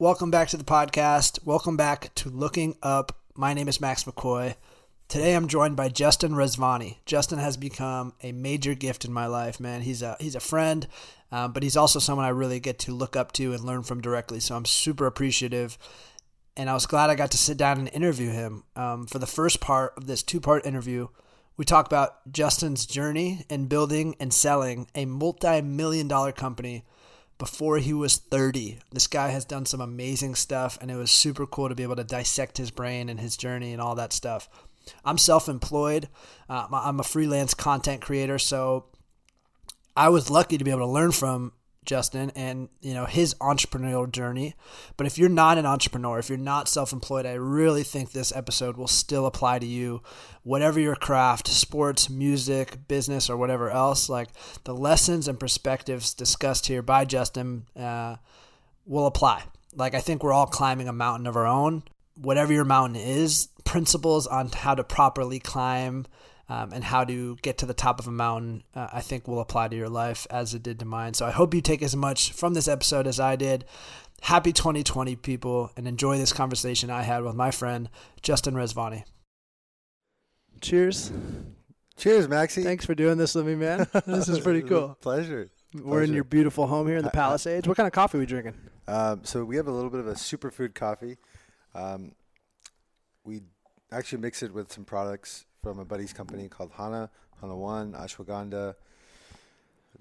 Welcome back to the podcast. Welcome back to Looking Up. My name is Max McCoy. Today I'm joined by Justin Rezvani. Justin has become a major gift in my life, man. He's a he's a friend, um, but he's also someone I really get to look up to and learn from directly. So I'm super appreciative, and I was glad I got to sit down and interview him. Um, for the first part of this two part interview, we talk about Justin's journey in building and selling a multi million dollar company before he was 30. This guy has done some amazing stuff, and it was super cool to be able to dissect his brain and his journey and all that stuff. I'm self employed, uh, I'm a freelance content creator, so I was lucky to be able to learn from Justin and you know his entrepreneurial journey. But if you're not an entrepreneur, if you're not self-employed, I really think this episode will still apply to you. Whatever your craft, sports, music, business, or whatever else, like the lessons and perspectives discussed here by Justin uh, will apply. Like I think we're all climbing a mountain of our own. Whatever your mountain is, principles on how to properly climb um, and how to get to the top of a mountain, uh, I think will apply to your life as it did to mine. So I hope you take as much from this episode as I did. Happy 2020, people, and enjoy this conversation I had with my friend Justin Rezvani. Cheers. Cheers, Maxie. Thanks for doing this with me, man. This is pretty cool. Pleasure. We're in your beautiful home here in the Palisades. What kind of coffee are we drinking? Um, so we have a little bit of a superfood coffee. Um, we actually mix it with some products from a buddy's company called Hana, Hana One, Ashwagandha.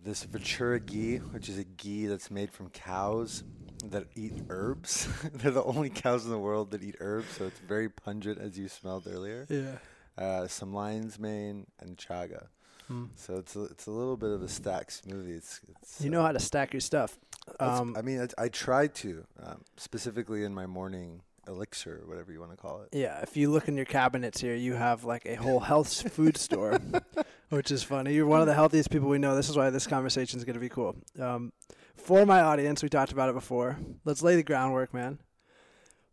This Ventura ghee, which is a ghee that's made from cows that eat herbs. They're the only cows in the world that eat herbs, so it's very pungent, as you smelled earlier. Yeah. Uh, some lion's mane and chaga. Mm. So it's a, it's a little bit of a stack smoothie. It's, it's you know uh, how to stack your stuff. Um, I mean, I, I try to, um, specifically in my morning elixir, or whatever you want to call it. Yeah, if you look in your cabinets here, you have like a whole health food store, which is funny. You're one of the healthiest people we know. This is why this conversation is going to be cool. Um, for my audience, we talked about it before. Let's lay the groundwork, man.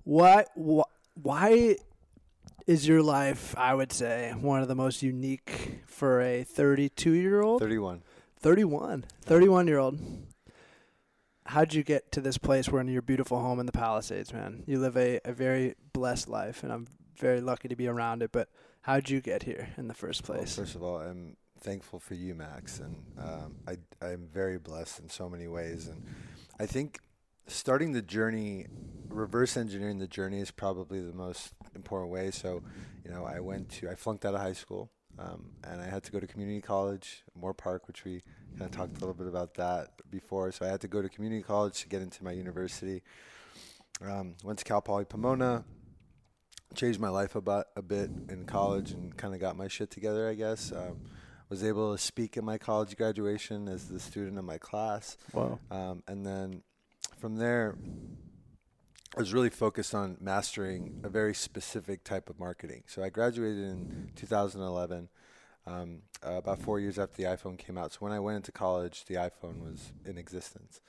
Why? Wh- why is your life? I would say one of the most unique for a 32 year old. 31. 31. 31 year old how'd you get to this place where in your beautiful home in the Palisades, man? You live a, a very blessed life, and I'm very lucky to be around it. But how'd you get here in the first place? Well, first of all, I'm thankful for you, Max, and um, I I'm very blessed in so many ways, and I think starting the journey, reverse engineering the journey is probably the most important way. So, you know, I went to I flunked out of high school. Um, and I had to go to community college, Moorpark, which we kind of talked a little bit about that before. So I had to go to community college to get into my university. Um, went to Cal Poly Pomona, changed my life about a bit in college, and kind of got my shit together. I guess um, was able to speak at my college graduation as the student of my class. Wow! Um, and then from there, I was really focused on mastering a very specific type of marketing. So I graduated in 2011, um, uh, about four years after the iPhone came out. So when I went into college, the iPhone was in existence,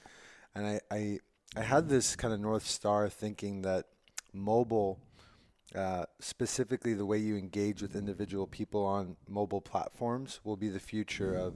and I I, I had this kind of north star thinking that mobile. Uh, specifically, the way you engage with individual people on mobile platforms will be the future of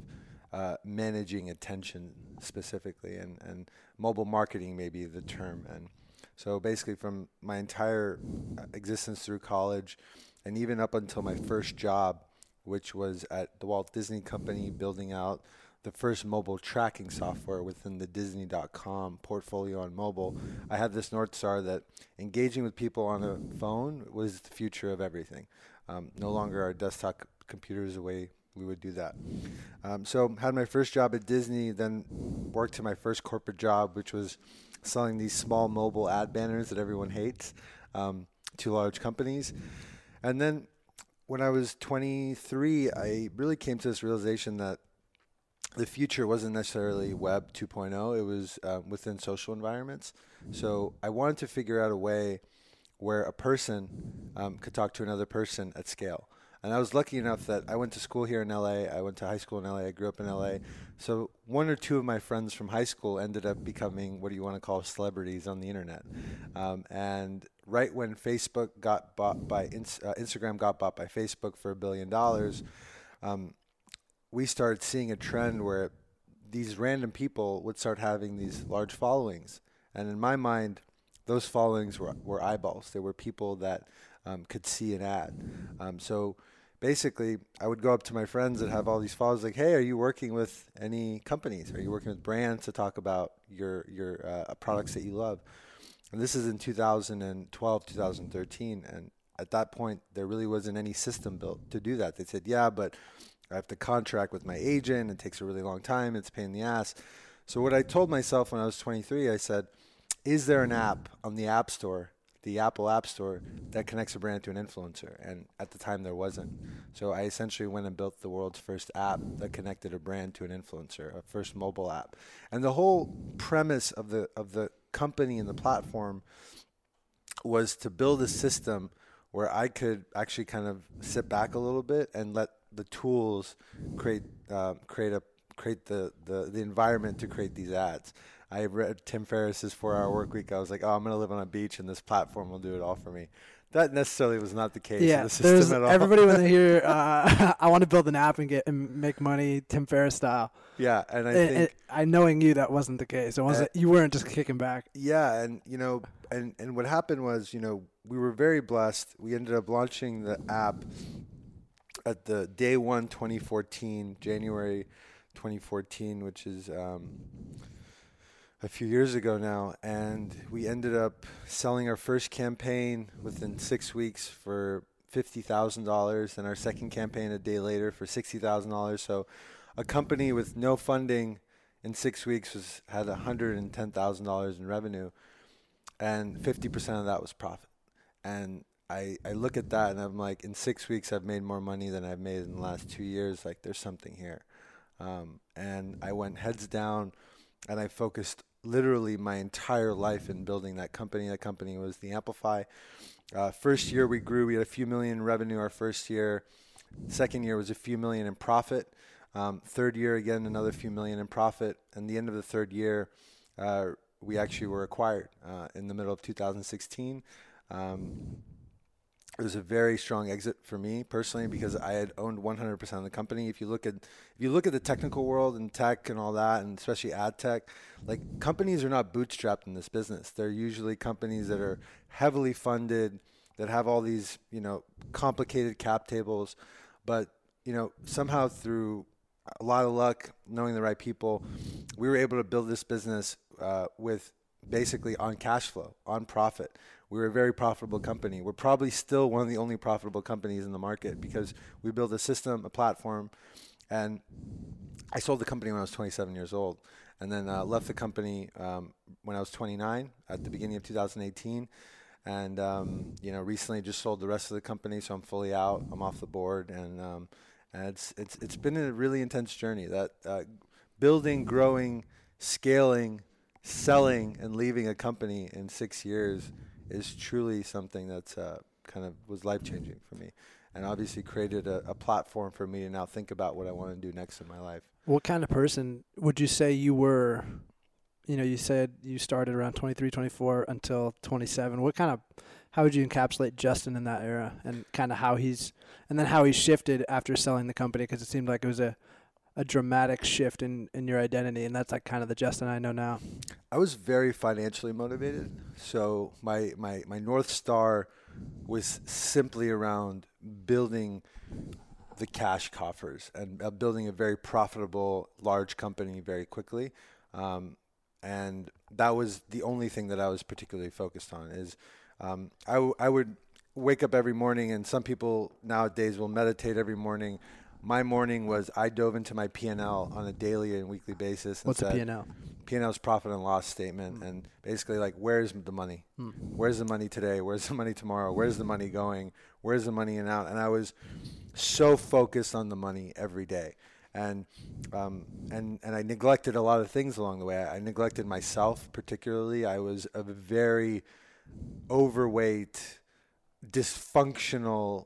uh, managing attention specifically, and, and mobile marketing may be the term. And so basically, from my entire uh, existence through college, and even up until my first job, which was at the Walt Disney Company, building out the first mobile tracking software within the Disney.com portfolio on mobile, I had this north star that engaging with people on a phone was the future of everything. Um, no longer our desktop computers the way we would do that. Um, so had my first job at Disney, then worked to my first corporate job, which was selling these small mobile ad banners that everyone hates um, to large companies. And then when I was 23, I really came to this realization that the future wasn't necessarily Web 2.0, it was um, within social environments. So I wanted to figure out a way where a person um, could talk to another person at scale. And I was lucky enough that I went to school here in LA. I went to high school in LA. I grew up in LA. So one or two of my friends from high school ended up becoming what do you want to call celebrities on the internet. Um, and right when Facebook got bought by uh, Instagram got bought by Facebook for a billion dollars, um, we started seeing a trend where these random people would start having these large followings. And in my mind, those followings were, were eyeballs. They were people that um, could see an ad. Um, so basically, I would go up to my friends that have all these followers, like, "Hey, are you working with any companies? Are you working with brands to talk about your your uh, products that you love?" And this is in 2012, 2013, and at that point, there really wasn't any system built to do that. They said, "Yeah, but I have to contract with my agent. It takes a really long time. It's pain in the ass." So what I told myself when I was 23, I said, "Is there an app on the App Store the Apple App Store that connects a brand to an influencer. And at the time, there wasn't. So I essentially went and built the world's first app that connected a brand to an influencer, a first mobile app. And the whole premise of the of the company and the platform was to build a system where I could actually kind of sit back a little bit and let the tools create uh, create a create the, the the environment to create these ads. I read Tim Ferriss's Four Hour Work Week. I was like, oh, I'm going to live on a beach, and this platform will do it all for me. That necessarily was not the case. Yeah, the there's everybody when they hear uh, I want to build an app and get and make money Tim Ferriss style. Yeah, and I it, think it, I knowing you that wasn't the case. It wasn't. Uh, you weren't just kicking back. Yeah, and you know, and and what happened was, you know, we were very blessed. We ended up launching the app at the day one 2014, January 2014, which is. Um, a few years ago now, and we ended up selling our first campaign within six weeks for fifty thousand dollars, and our second campaign a day later for sixty thousand dollars. So, a company with no funding in six weeks was had hundred and ten thousand dollars in revenue, and fifty percent of that was profit. And I, I look at that and I'm like, in six weeks I've made more money than I've made in the last two years. Like, there's something here. Um, and I went heads down, and I focused literally my entire life in building that company. That company was the Amplify. Uh, first year we grew, we had a few million in revenue our first year. Second year was a few million in profit. Um, third year, again, another few million in profit. And the end of the third year, uh, we actually were acquired uh, in the middle of 2016. Um, it was a very strong exit for me personally because I had owned 100% of the company. If you look at if you look at the technical world and tech and all that, and especially ad tech, like companies are not bootstrapped in this business. They're usually companies that are heavily funded, that have all these you know complicated cap tables, but you know somehow through a lot of luck, knowing the right people, we were able to build this business uh, with basically on cash flow, on profit we were a very profitable company. We're probably still one of the only profitable companies in the market because we built a system, a platform, and I sold the company when I was 27 years old, and then uh, left the company um, when I was 29 at the beginning of 2018, and um, you know recently just sold the rest of the company, so I'm fully out. I'm off the board, and um, and it's it's it's been a really intense journey. That uh, building, growing, scaling, selling, and leaving a company in six years is truly something that's uh, kind of was life changing for me, and obviously created a, a, platform for me to now think about what I want to do next in my life. What kind of person would you say you were? You know, you said you started around 23, 24 until 27. What kind of, how would you encapsulate Justin in that era and kind of how he's, and then how he shifted after selling the company? Because it seemed like it was a, a dramatic shift in, in your identity, and that's like kind of the Justin I know now. I was very financially motivated, so my my my north star was simply around building the cash coffers and uh, building a very profitable large company very quickly. Um, and that was the only thing that I was particularly focused on. Is um, I, w- I would wake up every morning, and some people nowadays will meditate every morning my morning was I dove into my P&L on a daily and weekly basis. And What's said, a P&L? P&L is profit and loss statement, mm. and basically like where's the money? Mm. Where's the money today? Where's the money tomorrow? Where's the money going? Where's the money in and out? And I was so focused on the money every day, and um, and and I neglected a lot of things along the way. I, I neglected myself particularly. I was a very overweight, dysfunctional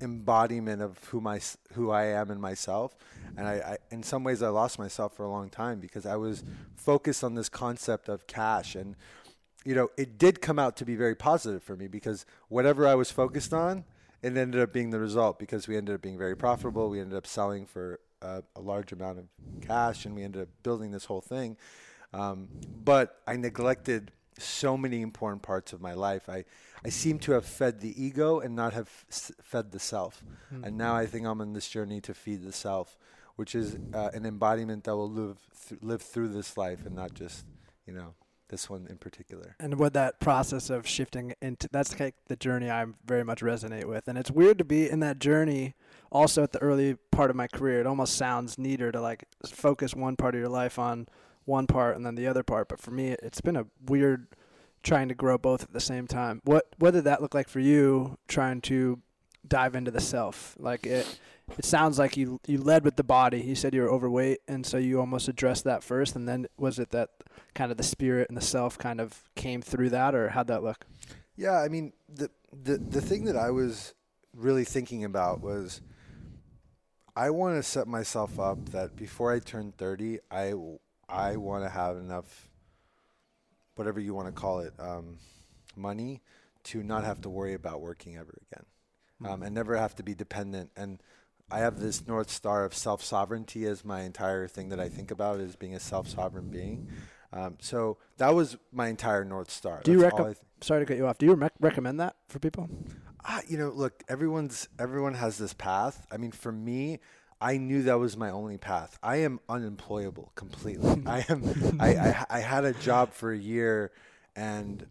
embodiment of who my who I am and myself. And I, I, in some ways, I lost myself for a long time because I was focused on this concept of cash. And you know, it did come out to be very positive for me because whatever I was focused on, it ended up being the result because we ended up being very profitable. We ended up selling for a, a large amount of cash, and we ended up building this whole thing. Um, but I neglected so many important parts of my life. I, I seem to have fed the ego and not have s- fed the self. Mm-hmm. And now I think I'm on this journey to feed the self, which is uh, an embodiment that will live th- live through this life and not just, you know, this one in particular. And with that process of shifting into that's like the journey I very much resonate with. And it's weird to be in that journey also at the early part of my career. It almost sounds neater to like focus one part of your life on one part and then the other part. But for me, it's been a weird trying to grow both at the same time. What what did that look like for you trying to dive into the self? Like it it sounds like you you led with the body. You said you were overweight and so you almost addressed that first and then was it that kind of the spirit and the self kind of came through that or how'd that look? Yeah, I mean the the the thing that I was really thinking about was I want to set myself up that before I turn 30, I I want to have enough, whatever you want to call it, um, money to not have to worry about working ever again, um, and never have to be dependent. And I have this north star of self sovereignty as my entire thing that I think about as being a self sovereign being. Um, so that was my entire north star. Do you recommend? Th- sorry to cut you off. Do you re- recommend that for people? Uh, you know, look, everyone's everyone has this path. I mean, for me, I knew that was my only path. I am unemployable completely. I am. I, I, I had a job for a year, and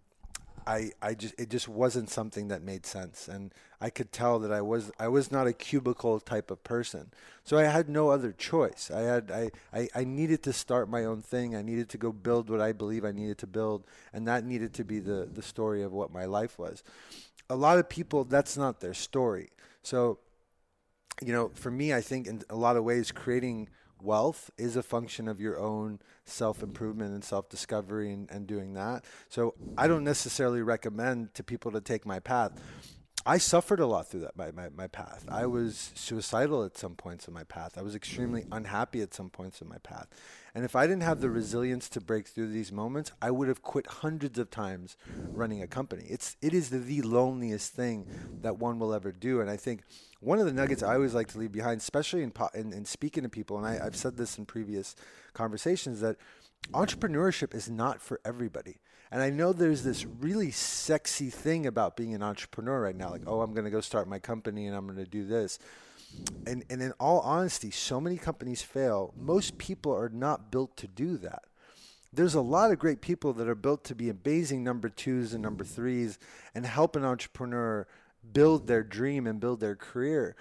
I I just it just wasn't something that made sense, and I could tell that I was I was not a cubicle type of person. So I had no other choice. I had I, I, I needed to start my own thing. I needed to go build what I believe I needed to build, and that needed to be the the story of what my life was. A lot of people that's not their story. So you know, for me, I think in a lot of ways, creating wealth is a function of your own self improvement and self discovery and, and doing that. So I don't necessarily recommend to people to take my path. I suffered a lot through that my, my, my path. I mm. was suicidal at some points in my path. I was extremely mm. unhappy at some points in my path. And if I didn't have the mm. resilience to break through these moments, I would have quit hundreds of times running a company. It's it is the, the loneliest thing that one will ever do. And I think one of the nuggets I always like to leave behind, especially in, in, in speaking to people, and I, I've said this in previous conversations, that entrepreneurship is not for everybody. And I know there's this really sexy thing about being an entrepreneur right now, like, oh, I'm going to go start my company and I'm going to do this. And, and in all honesty, so many companies fail. Most people are not built to do that. There's a lot of great people that are built to be amazing number twos and number threes and help an entrepreneur build their dream and build their career.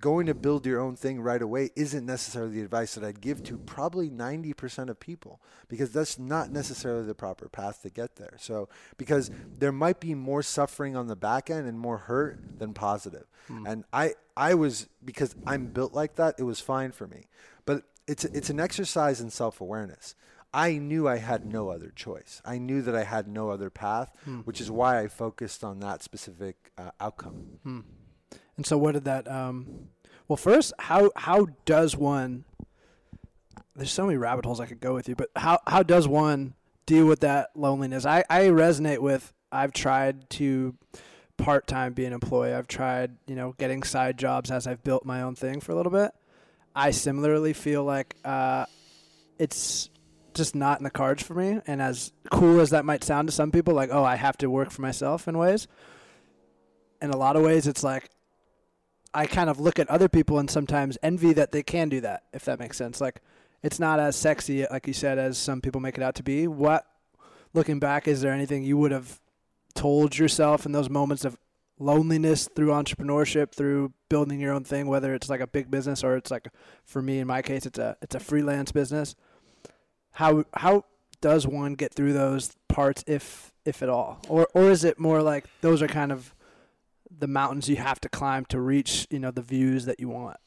Going to build your own thing right away isn't necessarily the advice that I'd give to probably 90% of people because that's not necessarily the proper path to get there. So, because there might be more suffering on the back end and more hurt than positive. Mm. And I I was because I'm built like that, it was fine for me. But it's it's an exercise in self-awareness. I knew I had no other choice. I knew that I had no other path, hmm. which is why I focused on that specific uh, outcome. Hmm. And so, what did that? Um, well, first, how how does one? There's so many rabbit holes I could go with you, but how how does one deal with that loneliness? I I resonate with. I've tried to part time be an employee. I've tried you know getting side jobs as I've built my own thing for a little bit. I similarly feel like uh, it's just not in the cards for me. And as cool as that might sound to some people, like, oh, I have to work for myself in ways. In a lot of ways, it's like I kind of look at other people and sometimes envy that they can do that, if that makes sense. Like, it's not as sexy, like you said, as some people make it out to be. What, looking back, is there anything you would have told yourself in those moments of loneliness through entrepreneurship, through building your own thing, whether it's like a big business or it's like, for me, in my case, it's a it's a freelance business how how does one get through those parts if if at all or or is it more like those are kind of the mountains you have to climb to reach you know the views that you want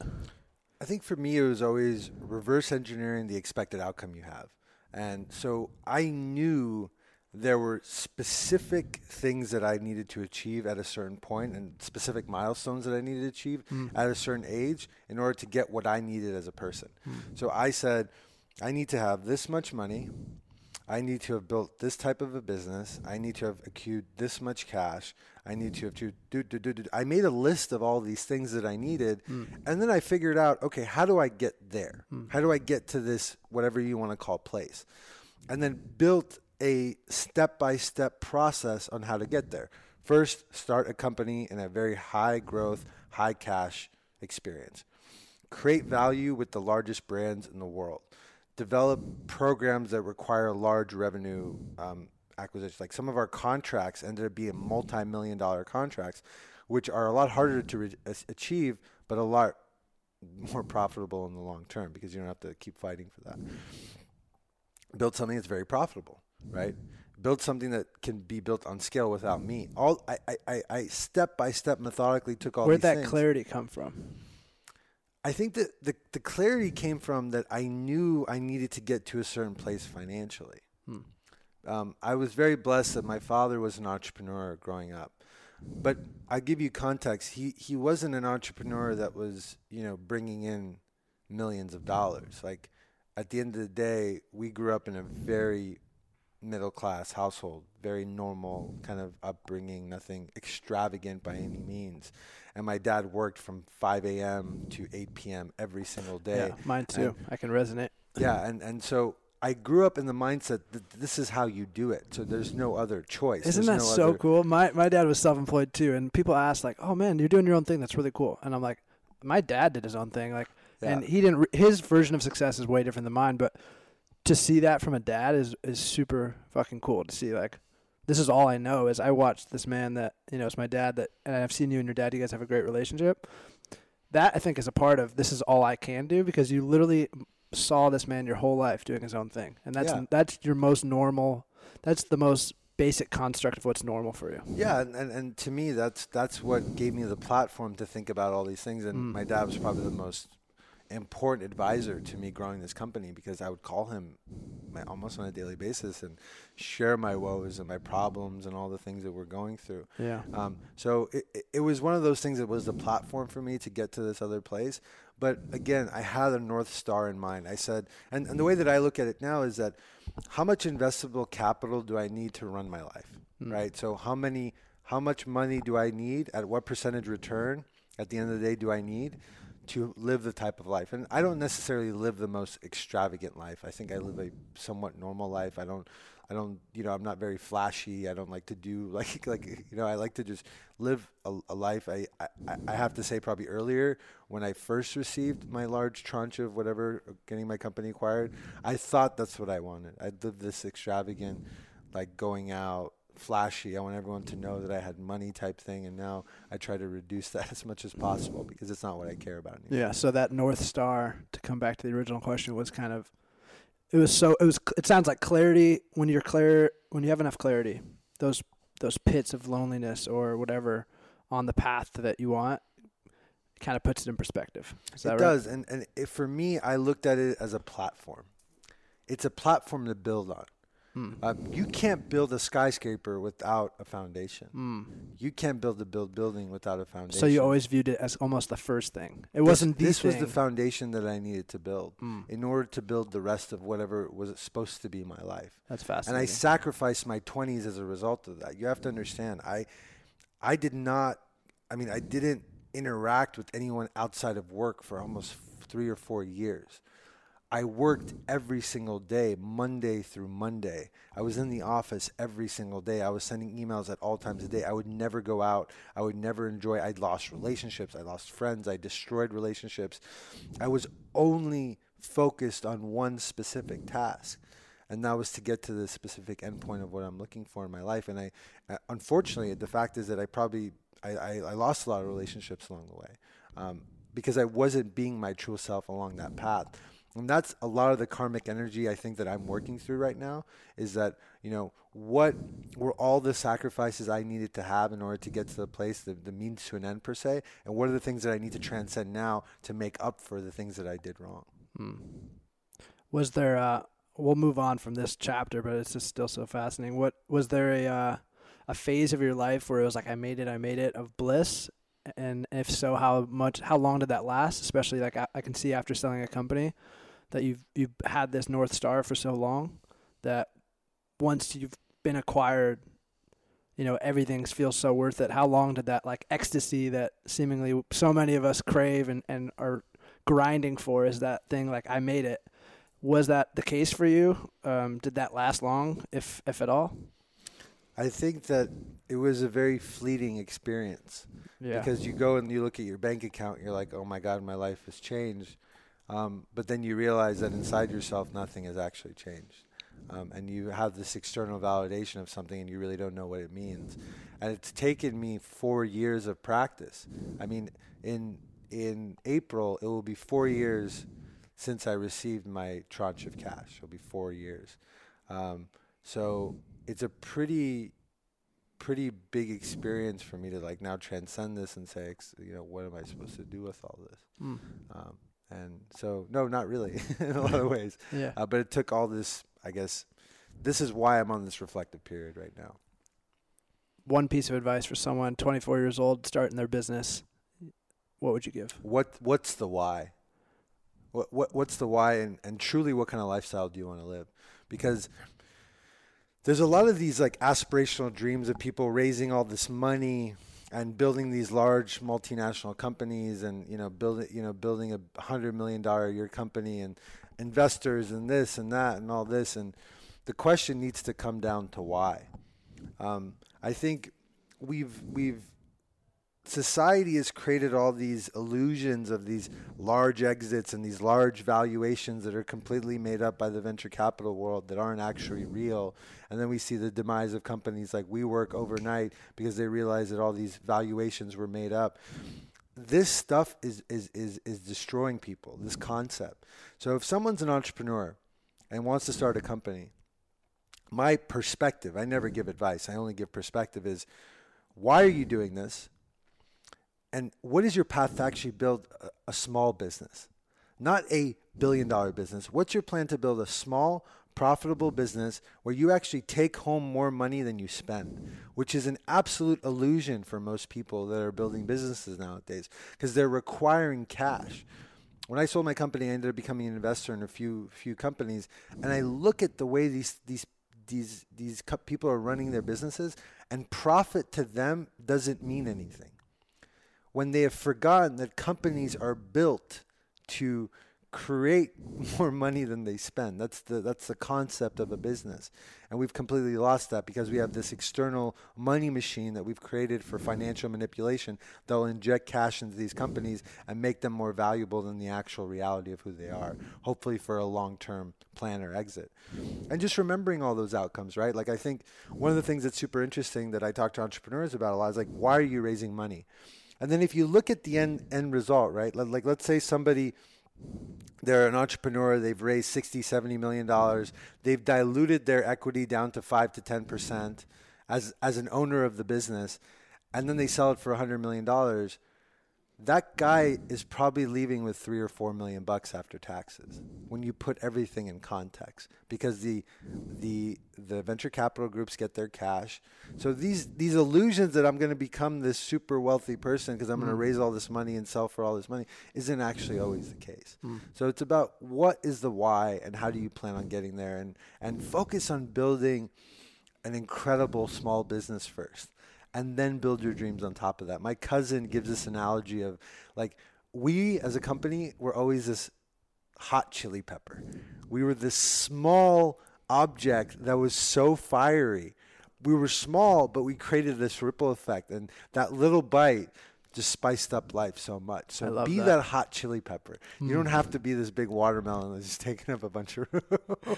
i think for me it was always reverse engineering the expected outcome you have and so i knew there were specific things that I needed to achieve at a certain point and specific milestones that I needed to achieve mm. at a certain age in order to get what I needed as a person. Mm. So I said, I need to have this much money. I need to have built this type of a business. I need to have accrued this much cash. I need to have to do, do, do, do. I made a list of all these things that I needed. Mm. And then I figured out, okay, how do I get there? Mm. How do I get to this, whatever you want to call place? And then built a step by step process on how to get there. First, start a company in a very high growth, high cash experience. Create value with the largest brands in the world. Develop programs that require large revenue um, acquisitions. Like some of our contracts ended up being multi million dollar contracts, which are a lot harder to re- achieve, but a lot more profitable in the long term because you don't have to keep fighting for that. Build something that's very profitable, right? Build something that can be built on scale without me. All I, I, I step by step methodically took all. Where'd that things. clarity come from? I think that the the clarity came from that I knew I needed to get to a certain place financially. Hmm. Um, I was very blessed that my father was an entrepreneur growing up. But I give you context. He he wasn't an entrepreneur that was you know bringing in millions of dollars. Like at the end of the day, we grew up in a very middle class household, very normal kind of upbringing, nothing extravagant by any means. And my dad worked from 5 a.m. to 8 p.m. every single day. Yeah, mine too. And, I can resonate. Yeah, and and so I grew up in the mindset that this is how you do it. So there's no other choice. Isn't there's that no so other... cool? My my dad was self-employed too, and people ask like, "Oh man, you're doing your own thing. That's really cool." And I'm like, "My dad did his own thing, like, yeah. and he didn't. His version of success is way different than mine, but to see that from a dad is is super fucking cool. To see like, this is all I know is I watched this man that you know it's my dad that, and I've seen you and your dad. You guys have a great relationship. That I think is a part of this is all I can do because you literally saw this man your whole life doing his own thing, and that's yeah. that's your most normal. That's the most basic construct of what's normal for you. Yeah, and, and, and to me, that's that's what gave me the platform to think about all these things. And mm. my dad was probably the most important advisor to me growing this company because I would call him my, almost on a daily basis and share my woes and my problems and all the things that we're going through. Yeah. Um, so it, it was one of those things that was the platform for me to get to this other place. But again, I had a North Star in mind. I said, and, and the way that I look at it now is that how much investable capital do I need to run my life? Mm. Right. So how many, how much money do I need? At what percentage return at the end of the day do I need? To live the type of life. And I don't necessarily live the most extravagant life. I think I live a somewhat normal life. I don't I don't, you know, I'm not very flashy. I don't like to do like, like, you know, I like to just live a, a life. I, I, I have to say probably earlier when I first received my large tranche of whatever uh, getting my company acquired, I thought that's what I wanted. I'd live this extravagant, like going out, flashy. I want everyone to know that I had money type thing, and now I try to reduce that as much as possible because it's not what I care about anymore. Yeah. So that north star, to come back to the original question, was kind of it was so it was it sounds like clarity when you're clear when you have enough clarity those those pits of loneliness or whatever on the path that you want kind of puts it in perspective Is it right? does and and it, for me i looked at it as a platform it's a platform to build on Mm. Uh, you can't build a skyscraper without a foundation. Mm. You can't build a build building without a foundation. So you always viewed it as almost the first thing. It this, wasn't this was the foundation that I needed to build mm. in order to build the rest of whatever was supposed to be my life. That's fascinating. And I sacrificed my 20s as a result of that. You have to understand. I I did not I mean I didn't interact with anyone outside of work for almost 3 or 4 years. I worked every single day, Monday through Monday. I was in the office every single day. I was sending emails at all times of day. I would never go out. I would never enjoy. I lost relationships. I lost friends. I destroyed relationships. I was only focused on one specific task, and that was to get to the specific endpoint of what I'm looking for in my life. And I, uh, unfortunately, the fact is that I probably I, I, I lost a lot of relationships along the way um, because I wasn't being my true self along that path and that's a lot of the karmic energy I think that I'm working through right now is that you know what were all the sacrifices I needed to have in order to get to the place the, the means to an end per se? And what are the things that I need to transcend now to make up for the things that I did wrong? Hmm. was there uh we'll move on from this chapter but it's just still so fascinating. What was there a uh, a phase of your life where it was like I made it I made it of bliss and if so, how much, how long did that last? Especially like I, I can see after selling a company that you've you've had this north star for so long that once you've been acquired, you know everything feels so worth it. How long did that like ecstasy that seemingly so many of us crave and and are grinding for is that thing like I made it? Was that the case for you? Um, did that last long, if if at all? I think that it was a very fleeting experience Yeah. because you go and you look at your bank account, you're like, oh my God, my life has changed. Um, but then you realize that inside yourself, nothing has actually changed. Um, and you have this external validation of something and you really don't know what it means. And it's taken me four years of practice. I mean, in in April, it will be four years since I received my tranche of cash. It'll be four years. Um, so it's a pretty pretty big experience for me to like now transcend this and say, you know, what am I supposed to do with all this? Mm. Um, and so, no, not really in a lot of ways. Yeah. Uh, but it took all this, I guess, this is why I'm on this reflective period right now. One piece of advice for someone 24 years old starting their business, what would you give? What What's the why? What, what What's the why, and, and truly, what kind of lifestyle do you want to live? Because there's a lot of these like aspirational dreams of people raising all this money and building these large multinational companies and you know building you know building a hundred million dollar a year company and investors and this and that and all this. And the question needs to come down to why. Um, I think we've we've society has created all these illusions of these large exits and these large valuations that are completely made up by the venture capital world that aren't actually real. And then we see the demise of companies like WeWork overnight because they realized that all these valuations were made up. This stuff is, is, is, is destroying people, this concept. So if someone's an entrepreneur and wants to start a company, my perspective, I never give advice, I only give perspective, is why are you doing this? And what is your path to actually build a, a, small business? Not a billion dollar business. What's your plan to build a small profitable business where you actually take home more money than you spend which is an absolute illusion for most people that are building businesses nowadays because they're requiring cash. When I sold my company, I ended up becoming an investor in a few few companies, and I look at the way these these these these people are running their businesses, and profit to them doesn't mean anything when they have forgotten that companies are built to create more money than they spend. That's the that's the concept of a business. And we've completely lost that because we have this external money machine that we've created for financial manipulation that will inject cash into these companies and make them more valuable than the actual reality of who they are, hopefully for a long-term plan or exit. And just remembering all those outcomes, right? Like I think one of the things that's super interesting that I talk to entrepreneurs about a lot is like why are you raising money? And then if you look at the end end result, right? Like let's say somebody they're an entrepreneur, they've raised 60, 70 million dollars. They've diluted their equity down to 5 to 10% as as an owner of the business and then they sell it for 100 million dollars. That guy is probably leaving with 3 or 4 million bucks after taxes when you put everything in context because the the the venture capital groups get their cash. So these these illusions that I'm going to become this super wealthy person because I'm mm. going to raise all this money and sell for all this money isn't actually always the case. Mm. So it's about what is the why and how do you plan on getting there and and focus on building an incredible small business first and then build your dreams on top of that. My cousin gives this analogy of like we as a company were always this hot chili pepper. We were this small object that was so fiery. We were small, but we created this ripple effect, and that little bite just spiced up life so much. So be that. that. hot chili pepper. Mm. You don't have to be this big watermelon that's just taking up a bunch of room.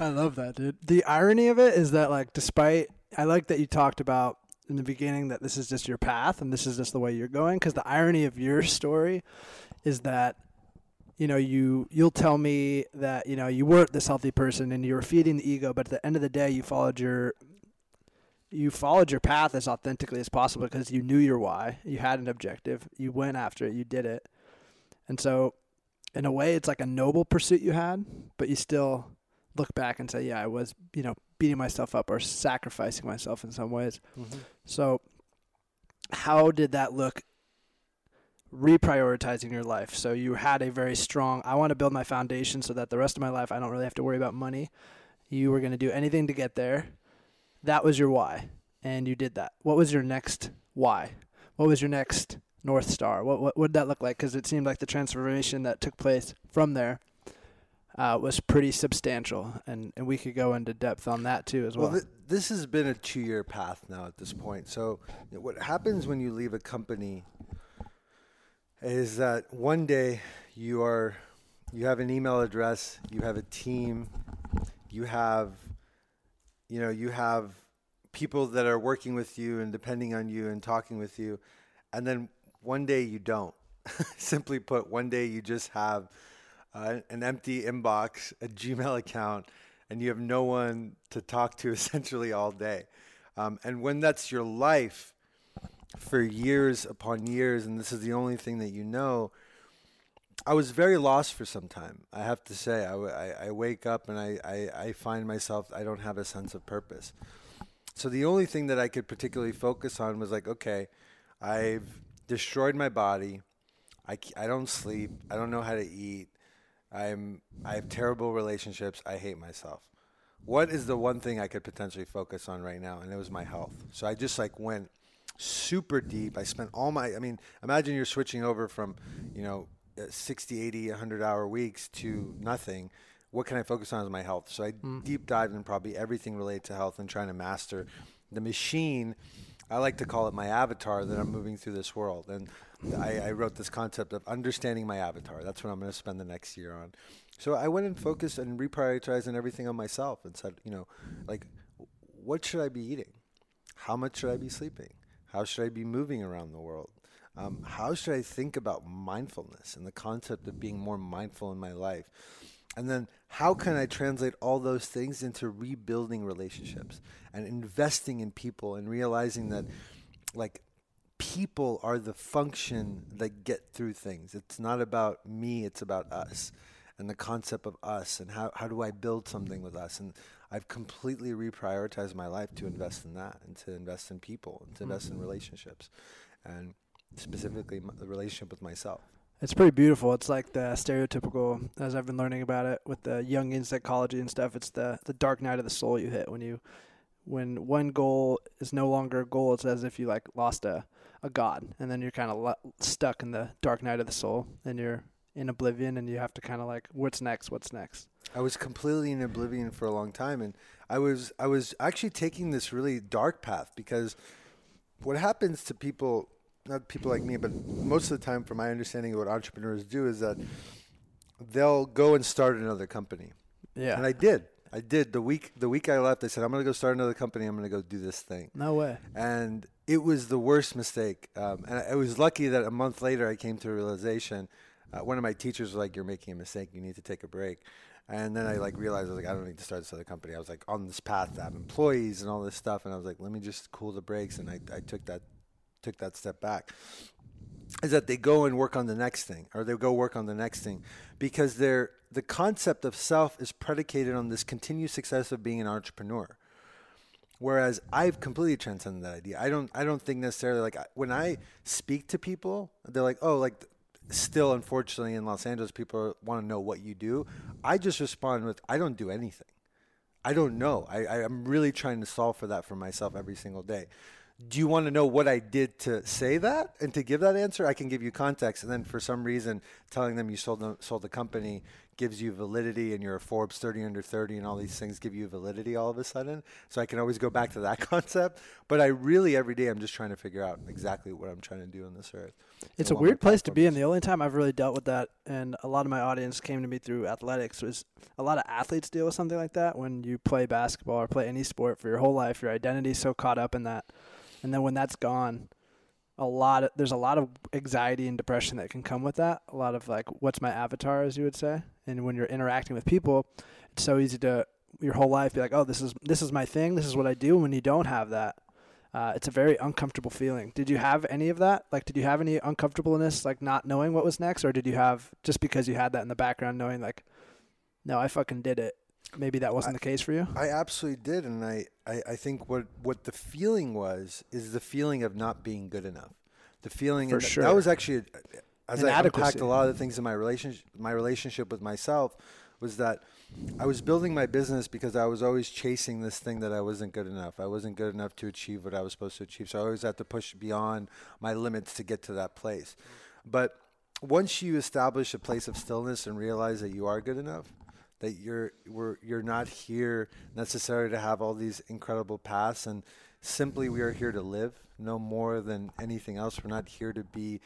I love that, dude. The irony of it is that, like, despite I like that you talked about in the beginning that this is just your path and this is just the way you're going because the irony of your story is that you know you you'll tell me that you know you weren't this healthy person and you were feeding the ego but at the end of the day you followed your you followed your path as authentically as possible because you knew your why. You had an objective. You went after it. You did it. And so in a way it's like a noble pursuit you had but you still look back and say yeah i was you know beating myself up or sacrificing myself in some ways. Mm-hmm. So, how did that look reprioritizing your life? So, you had a very strong, I want to build my foundation so that the rest of my life I don't really have to worry about money. You were going to do anything to get there. That was your why, and you did that. What was your next why? What was your next North Star? What, what, what did that look like? Because it seemed like the transformation that took place from there uh, was pretty substantial, and and we could go into depth on that too as well. Well, th- this has been a two-year path now at this point. So, you know, what happens when you leave a company is that one day you are you have an email address, you have a team, you have you know, you have people that are working with you and depending on you and talking with you, and then one day you don't. Simply put, one day you just have uh, an empty inbox, a Gmail account, and you have no one to talk to essentially all day. Um, and when that's your life for years upon years, and this is the only thing that you know, I was very lost for some time. I have to say, I, I, I wake up and I, I, I find myself, I don't have a sense of purpose. So the only thing that I could particularly focus on was like, okay, I've destroyed my body. I, I don't sleep. I don't know how to eat. I'm I have terrible relationships. I hate myself. What is the one thing I could potentially focus on right now? And it was my health. So I just like went super deep. I spent all my I mean, imagine you're switching over from, you know, 60, 80, 100 hour weeks to nothing. What can I focus on is my health. So I mm. deep dived in probably everything related to health and trying to master the machine. I like to call it my avatar that I'm moving through this world. And I, I, wrote this concept of understanding my avatar. That's what I'm going to spend the next year on. So I went and focused and reprioritized and everything on myself and said, you know, like, what should I be eating? How much should I be sleeping? How should I be moving around the world? Um, how should I think about mindfulness and the concept of being more mindful in my life? And then how can I translate all those things into rebuilding relationships and investing in people and realizing that, like, people are the function that get through things. It's not about me, it's about us and the concept of us and how, how do I build something with us. And I've completely reprioritized my life to invest in that and to invest in people and to invest mm-hmm. in relationships and specifically the relationship with myself. It's pretty beautiful. It's like the stereotypical, as I've been learning about it with the Jungian psychology and stuff. It's the the dark night of the soul you hit when you, when one goal is no longer a goal. It's as if you like lost a a god, and then you're kind of stuck in the dark night of the soul, and you're in oblivion, and you have to kind of like, what's next? What's next? I was completely in oblivion for a long time, and I was I was actually taking this really dark path because what happens to people, not people like me, but most of the time, from my understanding of what entrepreneurs do, is that they'll go and start another company. Yeah, and I did. I did the week the week I left. I said I'm going to go start another company. I'm going to go do this thing. No way. And it was the worst mistake. Um, and I, I, was lucky that a month later I came to a realization. Uh, one of my teachers was like, "You're making a mistake. You need to take a break." And then I like realized I was like, I don't need to start this other company. I was like on this path to have employees and all this stuff, and I was like, let me just cool the brakes. And I, I took that took that step back. Is that they go and work on the next thing, or they go work on the next thing, because they're the concept of self is predicated on this continued success of being an entrepreneur. Whereas I've completely transcended that idea. I don't I don't think necessarily like when I speak to people, they're like, "Oh, like still unfortunately in Los Angeles people want to know what you do." I just respond with, "I don't do anything." I don't know. I, I am really trying to solve for that for myself every single day do you want to know what I did to say that and to give that answer? I can give you context, and then for some reason, telling them you sold the, sold the company gives you validity, and you're a Forbes 30 under 30, and all these things give you validity all of a sudden. So I can always go back to that concept. But I really every day I'm just trying to figure out exactly what I'm trying to do on this earth. It's a weird place to be, and the only time I've really dealt with that, and a lot of my audience came to me through athletics, was a lot of athletes deal with something like that when you play basketball or play any sport for your whole life. Your identity is so caught up in that and then when that's gone a lot of there's a lot of anxiety and depression that can come with that. A lot of like what's my avatar as you would say. And when you're interacting with people it's so easy to your whole life be like oh this is this is my thing. This is what i do. When you don't have that uh, it's a very uncomfortable feeling. Did you have any of that? Like did you have any uncomfortableness like not knowing what was next? Or did you have just because you had that in the background knowing like no i fucking did it maybe that wasn't I, the case for you? I absolutely did, and I, I, I, think what what the feeling was is the feeling of not being good enough. The feeling for sure that was actually as I unpacked a lot of the things in my relationship my relationship with myself was that I was building my business because I was always chasing this thing that I wasn't good enough. I wasn't good enough to achieve what I was supposed to achieve. So I always had to push beyond my limits to get to that place. But once you establish a place of stillness and realize that you are good enough, that you're we're, you're not here necessarily to have all these incredible paths and simply we are here to live no more than anything else. We're not here to be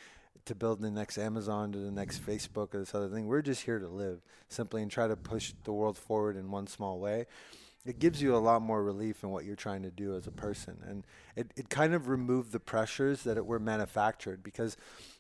to build the next Amazon to the next Facebook or this other thing. We're just here to live simply and try to push the world forward in one small way it gives you a lot more relief in what you're trying to do as a person. And it, it kind of removed the pressures that it were manufactured because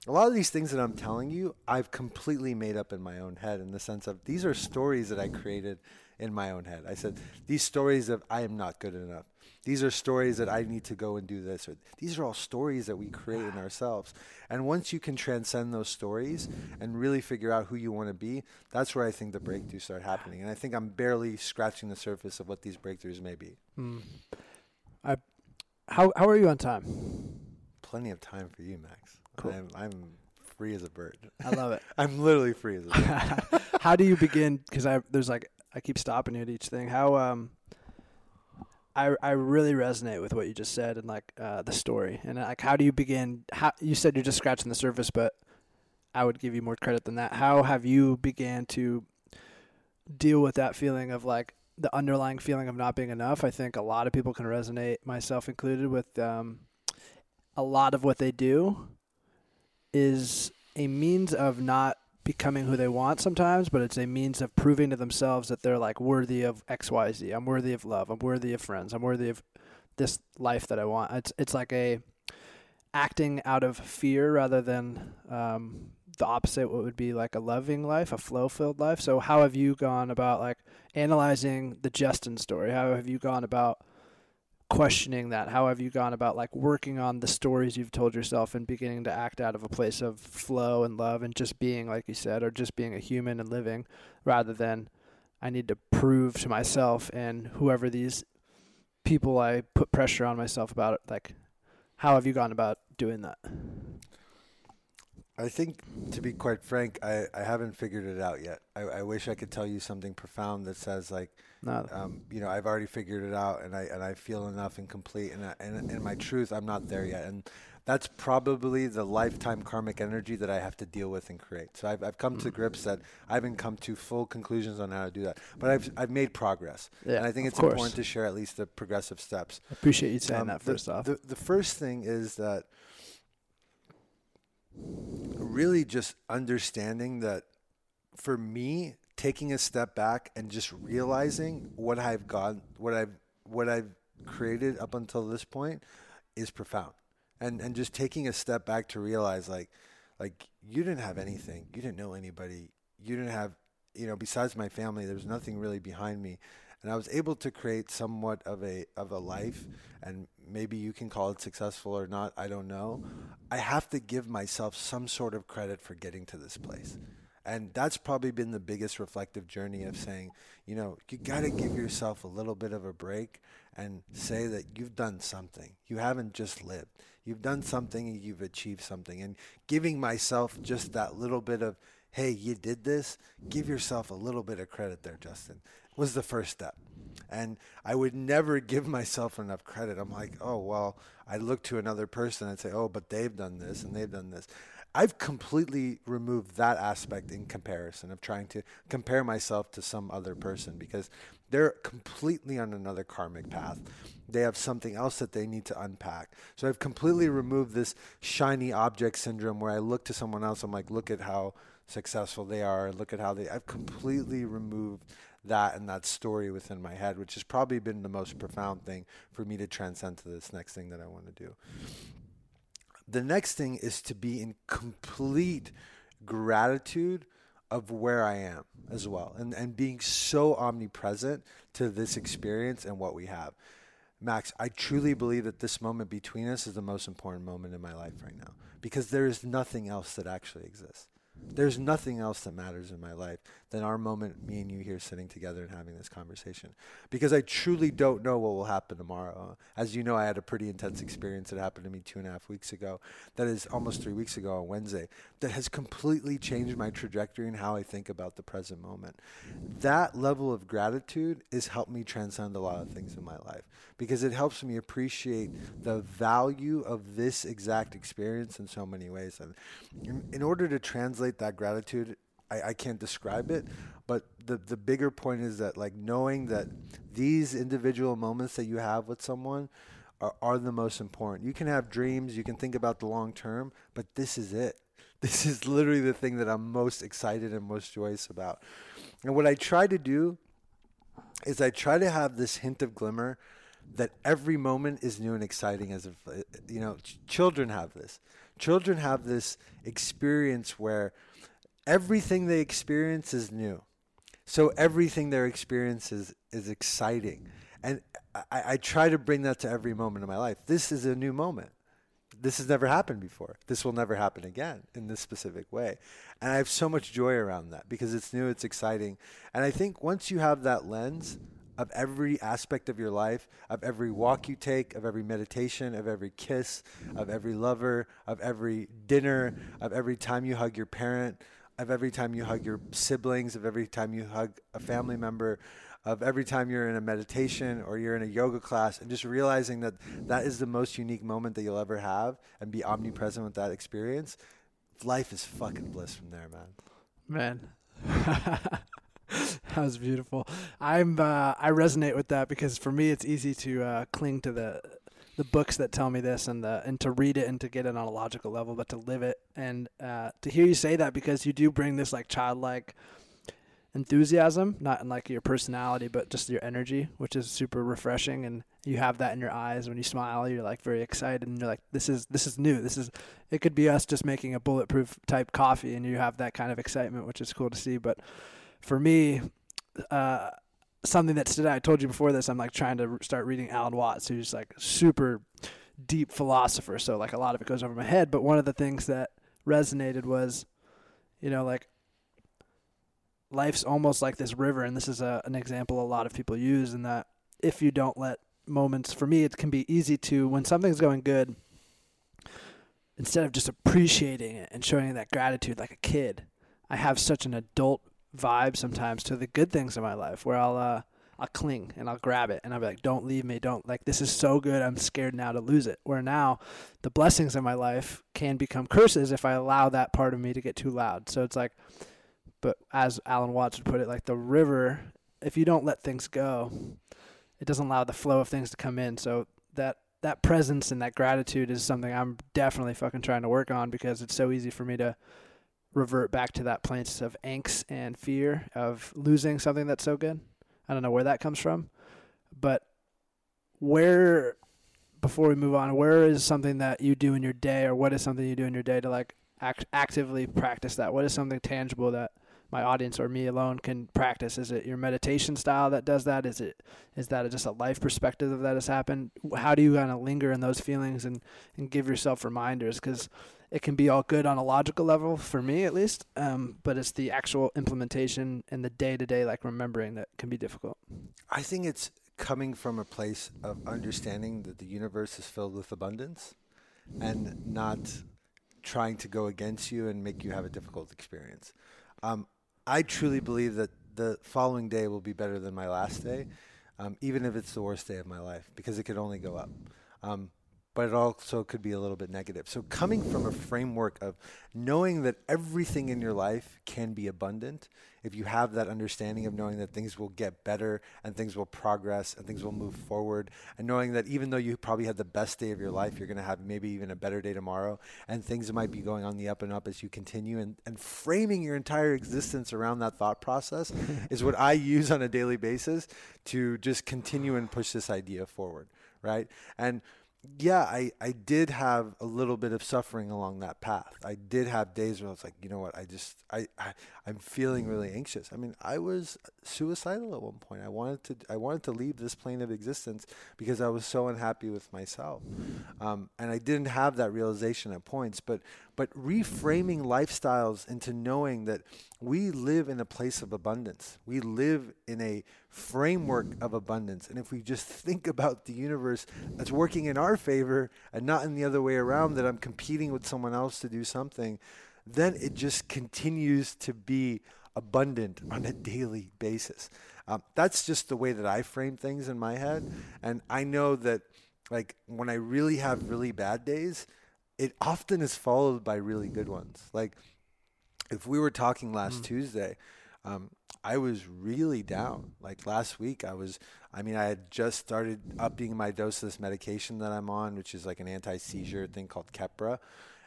a lot of these things that I'm telling you, I've completely made up in my own head in the sense of these are stories that I created in my own head. I said, these stories of I am not good enough. These are stories that I need to go and do this. Or these are all stories that we create in ourselves. And once you can transcend those stories and really figure out who you want to be, that's where I think the breakthroughs start happening. And I think I'm barely scratching the surface of what these breakthroughs may be. Mm. I, how how are you on time? Plenty of time for you, Max. Cool. I'm, I'm free as a bird. I love it. I'm literally free as a bird. how do you begin? Because I there's like I keep stopping you at each thing. How um I I really resonate with what you just said and like uh, the story and like how do you begin? How you said you're just scratching the surface, but I would give you more credit than that. How have you began to deal with that feeling of like the underlying feeling of not being enough? I think a lot of people can resonate, myself included, with um, a lot of what they do is a means of not becoming who they want sometimes, but it's a means of proving to themselves that they're like worthy of X, Y, Z. I'm worthy of love. I'm worthy of friends. I'm worthy of this life that I want. It's it's like a acting out of fear rather than um, the opposite. What would be like a loving life, a flow filled life. So how have you gone about like analyzing the Justin story? How have you gone about questioning that? How have you gone about like working on the stories you've told yourself and beginning to act out of a place of flow and love and just being, like you said, or just being a human and living rather than I need to prove to myself and whoever these people I put pressure on myself about it. Like, how have you gone about doing that? I think, to be quite frank, I, I haven't figured it out yet. I, I wish I could tell you something profound that says like, um, you know, I've already figured it out, and I and I feel enough and complete, and I, and in my truth, I'm not there yet, and that's probably the lifetime karmic energy that I have to deal with and create. So I've I've come to mm. grips that I haven't come to full conclusions on how to do that, but I've I've made progress, yeah, and I think it's course. important to share at least the progressive steps. I appreciate you saying um, that first the, off. The the first thing is that really just understanding that for me taking a step back and just realizing what I've got what I've what I've created up until this point is profound. And and just taking a step back to realize like like you didn't have anything. You didn't know anybody. You didn't have you know besides my family there's nothing really behind me and I was able to create somewhat of a of a life and maybe you can call it successful or not I don't know. I have to give myself some sort of credit for getting to this place. And that's probably been the biggest reflective journey of saying you know you got to give yourself a little bit of a break and say that you've done something. You haven't just lived. You've done something and you've achieved something. And giving myself just that little bit of hey you did this give yourself a little bit of credit there justin was the first step. And I would never give myself enough credit. I'm like, oh, well, I look to another person and say, oh, but they've done this and they've done this. I've completely removed that aspect in comparison of trying to compare myself to some other person because they're completely on another karmic path. They have something else that they need to unpack. So I've completely removed this shiny object syndrome where I look to someone else, I'm like, look at how successful they are, look at how they I've completely removed that and that story within my head, which has probably been the most profound thing for me to transcend to this next thing that I want to do. The next thing is to be in complete gratitude of where I am as well and, and being so omnipresent to this experience and what we have. Max, I truly believe that this moment between us is the most important moment in my life right now because there is nothing else that actually exists. There's nothing else that matters in my life than our moment, me and you here sitting together and having this conversation. Because I truly don't know what will happen tomorrow. As you know, I had a pretty intense experience that happened to me two and a half weeks ago, that is almost three weeks ago on Wednesday, that has completely changed my trajectory and how I think about the present moment. That level of gratitude has helped me transcend a lot of things in my life because it helps me appreciate the value of this exact experience in so many ways. And in, in order to translate that gratitude, I, I can't describe it. But the the bigger point is that like knowing that these individual moments that you have with someone are, are the most important. You can have dreams, you can think about the long term, but this is it. This is literally the thing that I'm most excited and most joyous about. And what I try to do is I try to have this hint of glimmer that every moment is new and exciting as if uh, you know ch- children have this. Children have this experience where everything they experience is new. So everything they experience is, is exciting. And I, I try to bring that to every moment of my life. This is a new moment. This has never happened before. This will never happen again in this specific way. And I have so much joy around that because it's new, it's exciting. And I think once you have that lens of every aspect of your life, of every walk you take, of every meditation, of every kiss, of every lover, of every dinner, of every time you hug your parent, of every time you hug your siblings, of every time you hug a family member, of every time you're in a meditation or you're in a yoga class and just realizing that that is the most unique moment that you'll ever have and be omnipresent with that experience life is fucking bliss from there man man that was beautiful i'm uh, i resonate with that because for me it's easy to uh, cling to the the books that tell me this and the and to read it and to get it on a logical level but to live it and uh, to hear you say that because you do bring this like childlike enthusiasm, not in like your personality, but just your energy, which is super refreshing. And you have that in your eyes when you smile. You're like very excited, and you're like, "This is this is new. This is." It could be us just making a bulletproof type coffee, and you have that kind of excitement, which is cool to see. But for me, uh, something that stood out. I told you before this. I'm like trying to start reading Alan Watts, who's like super deep philosopher. So like a lot of it goes over my head. But one of the things that resonated was, you know, like life's almost like this river, and this is a, an example a lot of people use. In that, if you don't let moments, for me, it can be easy to when something's going good, instead of just appreciating it and showing that gratitude like a kid, I have such an adult vibe sometimes to the good things in my life where I'll uh, I'll cling and I'll grab it and I'll be like, don't leave me, don't like this is so good, I'm scared now to lose it. Where now the blessings in my life can become curses if I allow that part of me to get too loud. So it's like but as Alan Watts would put it, like the river, if you don't let things go, it doesn't allow the flow of things to come in. So that that presence and that gratitude is something I'm definitely fucking trying to work on because it's so easy for me to revert back to that place of angst and fear of losing something that's so good. I don't know where that comes from, but where before we move on, where is something that you do in your day, or what is something you do in your day to like act actively practice that? What is something tangible that my audience or me alone can practice? Is it your meditation style that does that? Is it is that just a life perspective of that has happened? How do you kind of linger in those feelings and and give yourself reminders? Because it can be all good on a logical level for me at least, um, but it's the actual implementation and the day to day like remembering that can be difficult. I think it's coming from a place of understanding that the universe is filled with abundance and not trying to go against you and make you have a difficult experience. Um, I truly believe that the following day will be better than my last day, um, even if it's the worst day of my life, because it could only go up. But it also could be a little bit negative. So, coming from a framework of knowing that everything in your life can be abundant, if you have that understanding of knowing that things will get better and things will progress and things will move forward, and knowing that even though you probably had the best day of your life, you're going to have maybe even a better day tomorrow, and things might be going on the up and up as you continue, and, and framing your entire existence around that thought process is what I use on a daily basis to just continue and push this idea forward, right? And yeah, I, I did have a little bit of suffering along that path. I did have days where I was like, you know what, I just I, I I'm feeling really anxious. I mean, I was suicidal at one point. I wanted to I wanted to leave this plane of existence because I was so unhappy with myself, um, and I didn't have that realization at points. But but reframing lifestyles into knowing that we live in a place of abundance. We live in a framework of abundance. And if we just think about the universe that's working in our favor and not in the other way around, that I'm competing with someone else to do something, then it just continues to be abundant on a daily basis. Um, that's just the way that I frame things in my head. And I know that, like, when I really have really bad days, it often is followed by really good ones. Like, if we were talking last mm. Tuesday, um, I was really down. Like last week, I was. I mean, I had just started upping my dose of this medication that I'm on, which is like an anti-seizure thing called Keppra,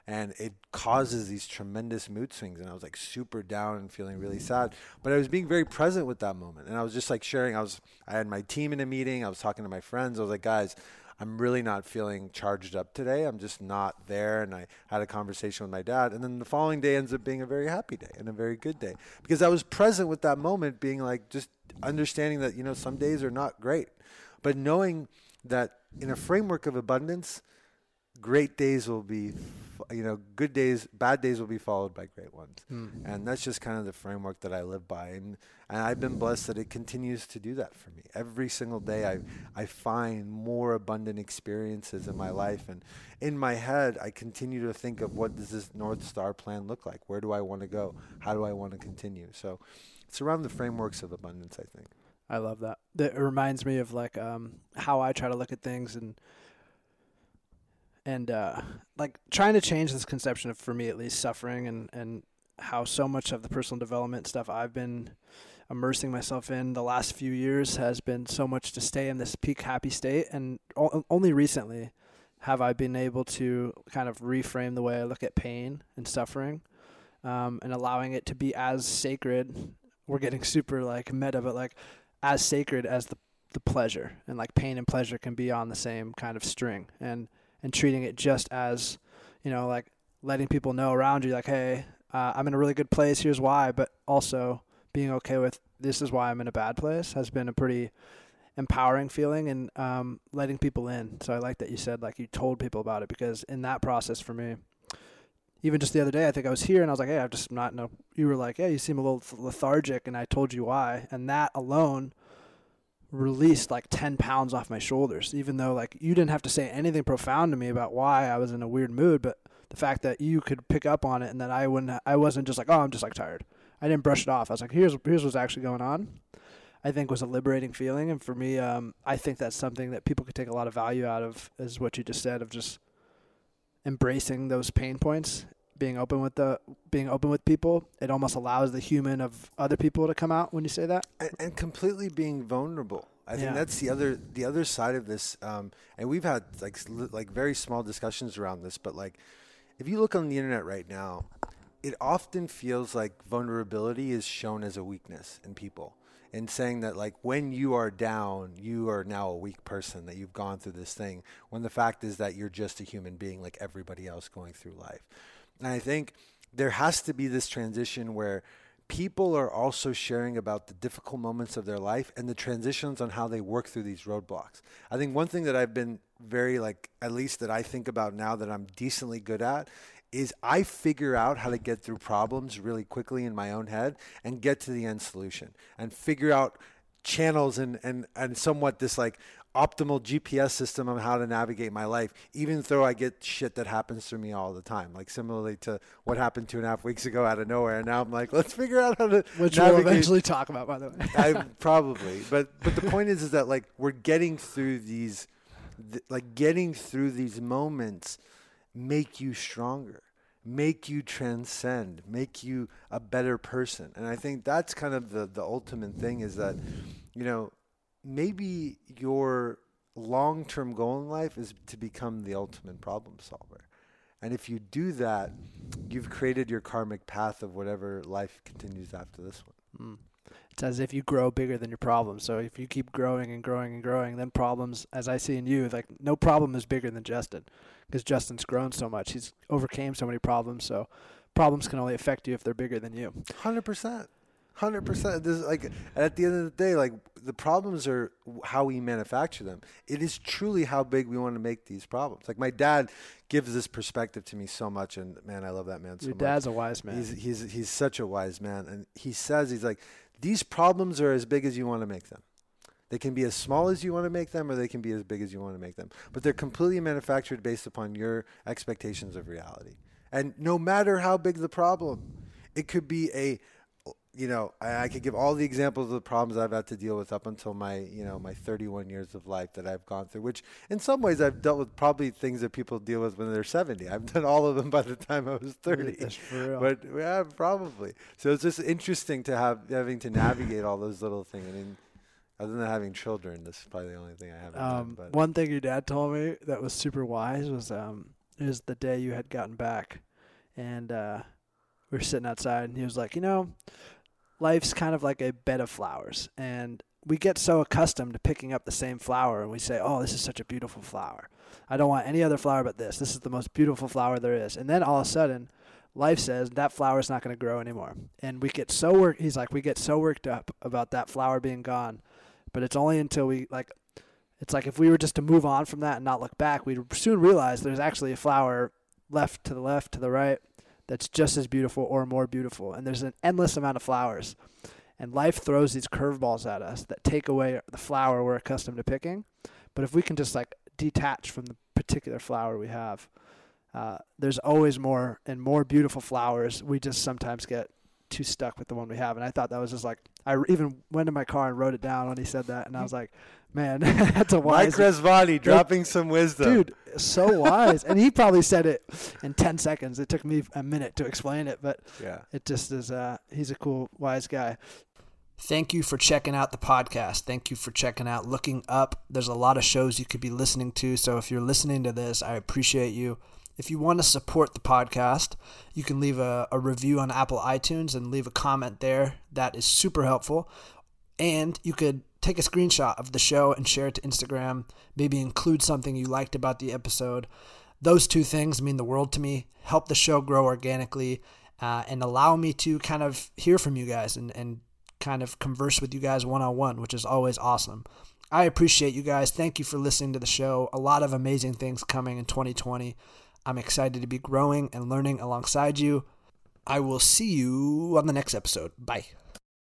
and it causes these tremendous mood swings. And I was like super down and feeling really sad. But I was being very present with that moment, and I was just like sharing. I was. I had my team in a meeting. I was talking to my friends. I was like, guys. I'm really not feeling charged up today. I'm just not there. And I had a conversation with my dad. And then the following day ends up being a very happy day and a very good day because I was present with that moment, being like, just understanding that, you know, some days are not great. But knowing that in a framework of abundance, great days will be you know, good days, bad days will be followed by great ones. Mm. And that's just kind of the framework that I live by. And, and I've been blessed that it continues to do that for me. Every single day, I, I find more abundant experiences in my life. And in my head, I continue to think of what does this North Star plan look like? Where do I want to go? How do I want to continue? So it's around the frameworks of abundance, I think. I love that. That reminds me of like um, how I try to look at things and and uh, like trying to change this conception of for me at least suffering and and how so much of the personal development stuff I've been immersing myself in the last few years has been so much to stay in this peak happy state. And o- only recently have I been able to kind of reframe the way I look at pain and suffering um, and allowing it to be as sacred. We're getting super like meta but like as sacred as the the pleasure. And like pain and pleasure can be on the same kind of string. And and treating it just as, you know, like letting people know around you, like, hey, uh, I'm in a really good place. Here's why. But also being okay with this is why I'm in a bad place has been a pretty empowering feeling and um, letting people in. So I like that you said like you told people about it because in that process for me, even just the other day, I think I was here and I was like, hey, I'm just not no. You were like, yeah, you seem a little lethargic, and I told you why, and that alone released like 10 pounds off my shoulders even though like you didn't have to say anything profound to me about why I was in a weird mood but the fact that you could pick up on it and that I wouldn't I wasn't just like oh I'm just like tired. I didn't brush it off. I was like here's here's what's actually going on. I think was a liberating feeling and for me um, I think that's something that people could take a lot of value out of is what you just said of just embracing those pain points being open with the being open with people it almost allows the human of other people to come out when you say that. And, and completely being vulnerable. I yeah. think that's the other the other side of this um, and we've had like like very small discussions around this but like if you look on the internet right now it often feels like vulnerability is shown as a weakness in people and saying that like when you are down you are now a weak person that you've gone through this thing when the fact is that you're just a human being like everybody else going through life and I think there has to be this transition where people are also sharing about the difficult moments of their life and the transitions on how they work through these roadblocks. I think one thing that I've been very like at least that I think about now that I'm decently good at is I figure out how to get through problems really quickly in my own head and get to the end solution and figure out channels and and and somewhat this like optimal GPS system on how to navigate my life, even though I get shit that happens to me all the time. Like similarly to what happened two and a half weeks ago out of nowhere. And now I'm like, let's figure out how to Which navigate. we'll eventually talk about, by the way. I probably. But but the point is is that like we're getting through these th- like getting through these moments make you stronger make you transcend, make you a better person. And I think that's kind of the the ultimate thing is that, you know, maybe your long term goal in life is to become the ultimate problem solver. And if you do that, you've created your karmic path of whatever life continues after this one. Mm. It's as if you grow bigger than your problems. So if you keep growing and growing and growing, then problems, as I see in you, like no problem is bigger than Justin, because Justin's grown so much. He's overcame so many problems. So problems can only affect you if they're bigger than you. Hundred percent. Hundred percent. This like at the end of the day, like the problems are how we manufacture them. It is truly how big we want to make these problems. Like my dad gives this perspective to me so much, and man, I love that man so Your much. Your dad's a wise man. He's he's he's such a wise man, and he says he's like these problems are as big as you want to make them. They can be as small as you want to make them, or they can be as big as you want to make them. But they're completely manufactured based upon your expectations of reality. And no matter how big the problem, it could be a you know, I, I could give all the examples of the problems I've had to deal with up until my, you know, my 31 years of life that I've gone through. Which, in some ways, I've dealt with probably things that people deal with when they're 70. I've done all of them by the time I was 30. That's for real. But yeah, probably. So it's just interesting to have having to navigate all those little things. I mean, other than having children, this is probably the only thing I haven't Um, done. But one thing your dad told me that was super wise was um, it was the day you had gotten back, and uh, we were sitting outside, and he was like, you know, life's kind of like a bed of flowers, and we get so accustomed to picking up the same flower, and we say, oh, this is such a beautiful flower. I don't want any other flower but this. This is the most beautiful flower there is. And then all of a sudden, life says that flower's not going to grow anymore. And we get so worked. He's like, we get so worked up about that flower being gone, but it's only until we like. It's like if we were just to move on from that and not look back, we'd soon realize there's actually a flower left to the left to the right that's just as beautiful or more beautiful. And there's an endless amount of flowers. And life throws these curveballs at us that take away the flower we're accustomed to picking. But if we can just like detach from the particular flower we have, uh, there's always more and more beautiful flowers. We just sometimes get too stuck with the one we have. And I thought that was just like, I even went in my car and wrote it down when he said that. And I was like, man, that's a wise. Mike wise Rezvani dropping some wisdom. dude. So wise. and he probably said it in 10 seconds. It took me a minute to explain it, but Yeah. it just is, uh, he's a cool, wise guy. Thank you for checking out the podcast. Thank you for checking out Looking Up. There's a lot of shows you could be listening to. So if you're listening to this, I appreciate you. If you want to support the podcast, you can leave a, a review on Apple iTunes and leave a comment there. That is super helpful. And you could take a screenshot of the show and share it to Instagram, maybe include something you liked about the episode. Those two things mean the world to me, help the show grow organically, uh, and allow me to kind of hear from you guys and, and kind of converse with you guys one on one, which is always awesome. I appreciate you guys. Thank you for listening to the show. A lot of amazing things coming in 2020. I'm excited to be growing and learning alongside you. I will see you on the next episode. Bye.